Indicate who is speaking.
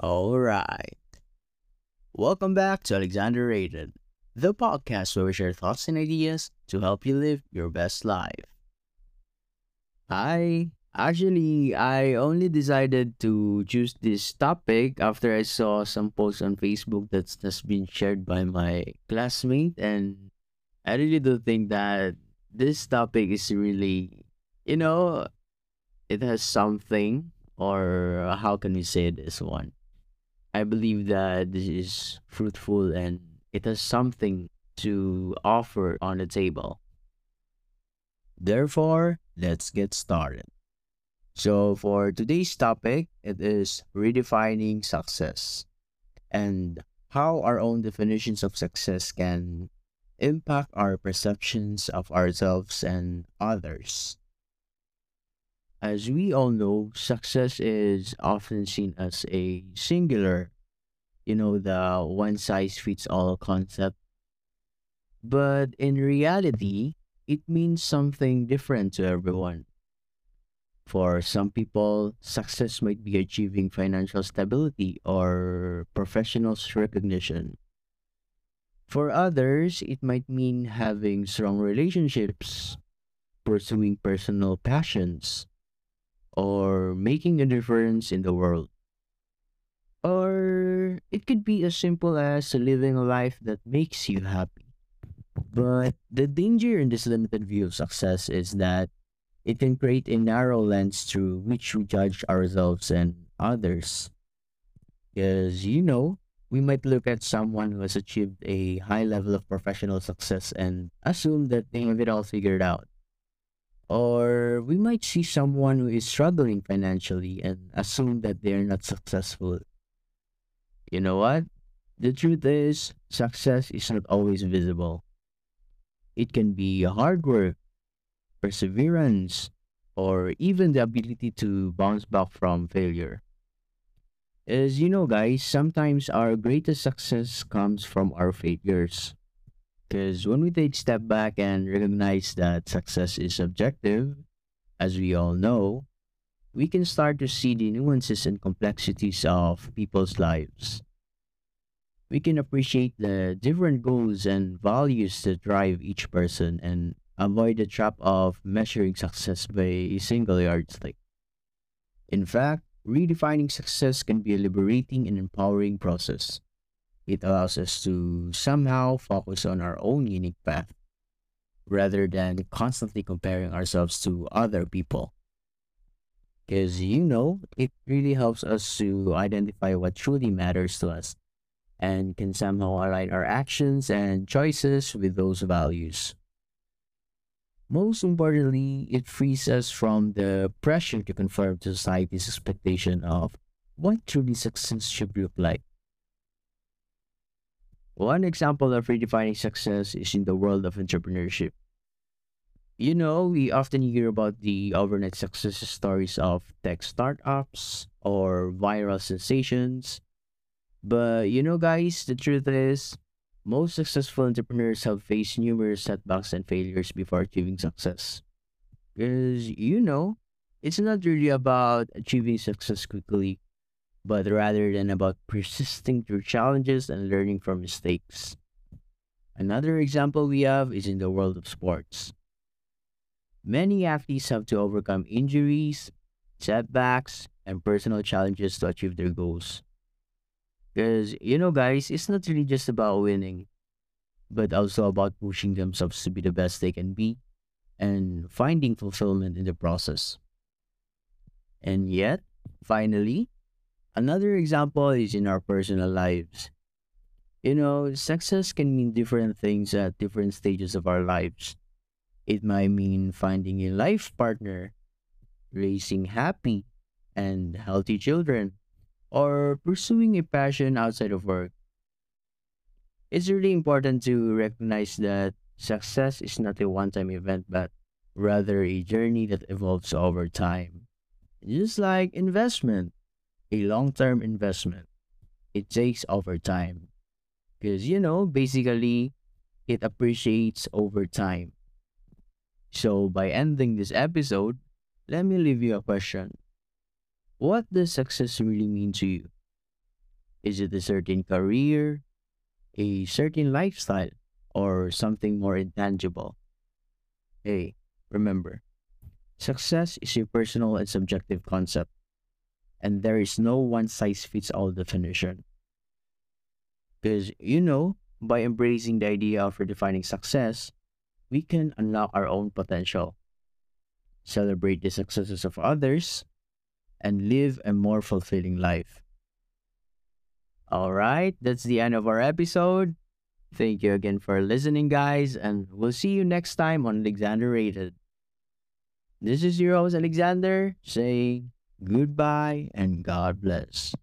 Speaker 1: All right. Welcome back to Alexander Rated, the podcast where we share thoughts and ideas to help you live your best life. Hi. Actually, I only decided to choose this topic after I saw some posts on Facebook that's just been shared by my classmate, and I really do think that this topic is really, you know, it has something, or how can we say this one? I believe that this is fruitful and it has something to offer on the table. Therefore, let's get started. So, for today's topic, it is redefining success and how our own definitions of success can impact our perceptions of ourselves and others. As we all know, success is often seen as a singular, you know, the one size fits all concept. But in reality, it means something different to everyone. For some people, success might be achieving financial stability or professional recognition. For others, it might mean having strong relationships, pursuing personal passions, or making a difference in the world. Or it could be as simple as living a life that makes you happy. But the danger in this limited view of success is that it can create a narrow lens through which we judge ourselves and others. Because, you know, we might look at someone who has achieved a high level of professional success and assume that they have it all figured out. Or we might see someone who is struggling financially and assume that they're not successful. You know what? The truth is, success is not always visible. It can be hard work, perseverance, or even the ability to bounce back from failure. As you know, guys, sometimes our greatest success comes from our failures. Because when we take step back and recognize that success is subjective, as we all know, we can start to see the nuances and complexities of people's lives. We can appreciate the different goals and values that drive each person and avoid the trap of measuring success by a single yardstick. In fact, redefining success can be a liberating and empowering process it allows us to somehow focus on our own unique path rather than constantly comparing ourselves to other people. Because you know, it really helps us to identify what truly matters to us and can somehow align our actions and choices with those values. Most importantly, it frees us from the pressure to conform to society's expectation of what truly success should look like. One example of redefining success is in the world of entrepreneurship. You know, we often hear about the overnight success stories of tech startups or viral sensations. But you know, guys, the truth is, most successful entrepreneurs have faced numerous setbacks and failures before achieving success. Because, you know, it's not really about achieving success quickly but rather than about persisting through challenges and learning from mistakes. Another example we have is in the world of sports. Many athletes have to overcome injuries, setbacks, and personal challenges to achieve their goals. Because, you know, guys, it's not really just about winning, but also about pushing themselves to be the best they can be and finding fulfillment in the process. And yet, finally, Another example is in our personal lives. You know, success can mean different things at different stages of our lives. It might mean finding a life partner, raising happy and healthy children, or pursuing a passion outside of work. It's really important to recognize that success is not a one time event, but rather a journey that evolves over time. Just like investment a long term investment. It takes over time. Because, you know, basically, it appreciates over time. So, by ending this episode, let me leave you a question. What does success really mean to you? Is it a certain career, a certain lifestyle, or something more intangible? Hey, remember, success is a personal and subjective concept, and there is no one size fits all definition. Because, you know, by embracing the idea of redefining success, we can unlock our own potential, celebrate the successes of others, and live a more fulfilling life. All right, that's the end of our episode. Thank you again for listening, guys, and we'll see you next time on Alexander Rated. This is your host, Alexander, saying goodbye and God bless.